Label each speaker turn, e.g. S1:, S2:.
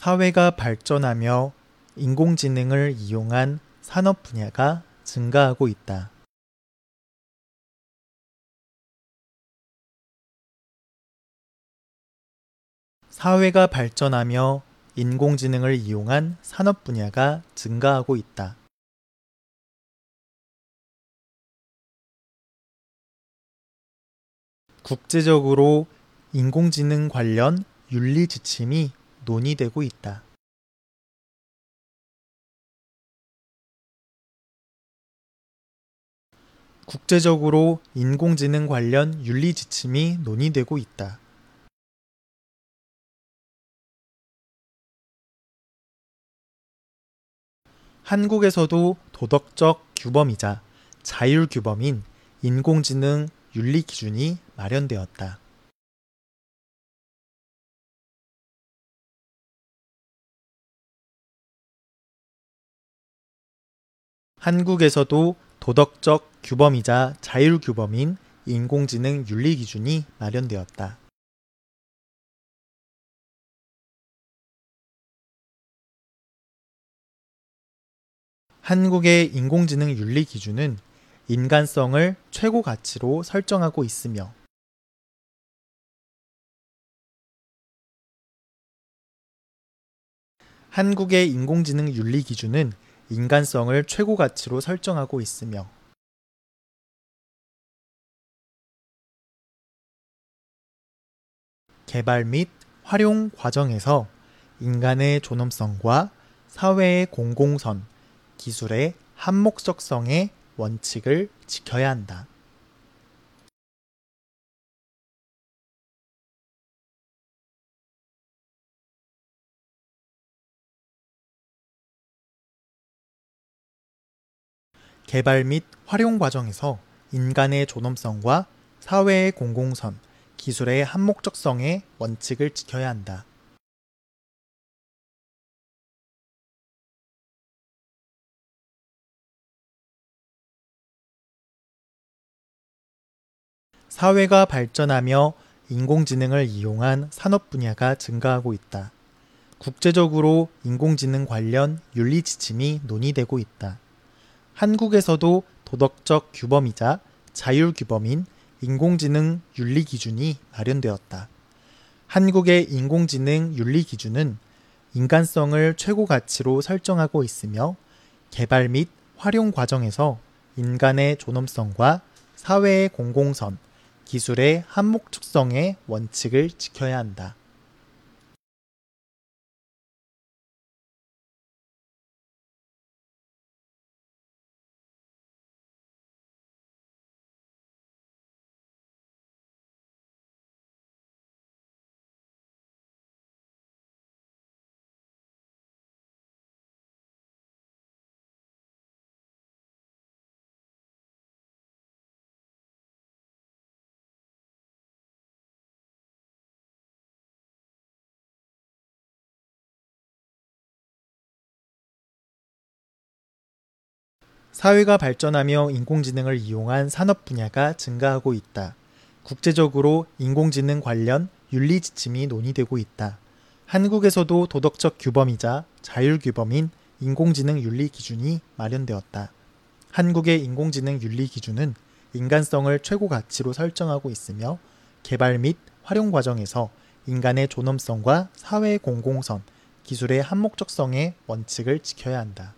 S1: 사회가 발전하며 인공지능을 이용한 산업 분야가 증가하고 있다. 사회가 발전하며 인공지능을 이용한 산업 분야가 증가하고 있다. 국제적으로 인공지능 관련 윤리 지침이 논의되고 있다. 국제적으로 인공지능 관련 윤리 지침이 논의되고 있다. 한국에서도 도덕적 규범이자 자율 규범인 인공지능 윤리 기준이 마련되었다. 한국에서도 도덕적 규범이자 자율 규범인 인공지능 윤리 기준이 마련되었다. 한국의 인공지능 윤리 기준은 인간성을 최고 가치로 설정하고 있으며 한국의 인공지능 윤리 기준은 인간성을 최고 가치로 설정하고 있으며 개발 및 활용 과정에서 인간의 존엄성과 사회의 공공선, 기술의 한목적성의 원칙을 지켜야 한다. 개발 및 활용 과정에서 인간의 존엄성과 사회의 공공선, 기술의 한목적성의 원칙을 지켜야 한다. 사회가 발전하며 인공지능을 이용한 산업 분야가 증가하고 있다. 국제적으로 인공지능 관련 윤리 지침이 논의되고 있다. 한국에서도 도덕적 규범이자 자율 규범인 인공지능 윤리 기준이 마련되었다. 한국의 인공지능 윤리 기준은 인간성을 최고 가치로 설정하고 있으며 개발 및 활용 과정에서 인간의 존엄성과 사회의 공공선, 기술의 한목적성의 원칙을 지켜야 한다. 사회가 발전하며 인공지능을 이용한 산업 분야가 증가하고 있다. 국제적으로 인공지능 관련 윤리 지침이 논의되고 있다. 한국에서도 도덕적 규범이자 자율 규범인 인공지능 윤리 기준이 마련되었다. 한국의 인공지능 윤리 기준은 인간성을 최고 가치로 설정하고 있으며 개발 및 활용 과정에서 인간의 존엄성과 사회의 공공선, 기술의 한목적성의 원칙을 지켜야 한다.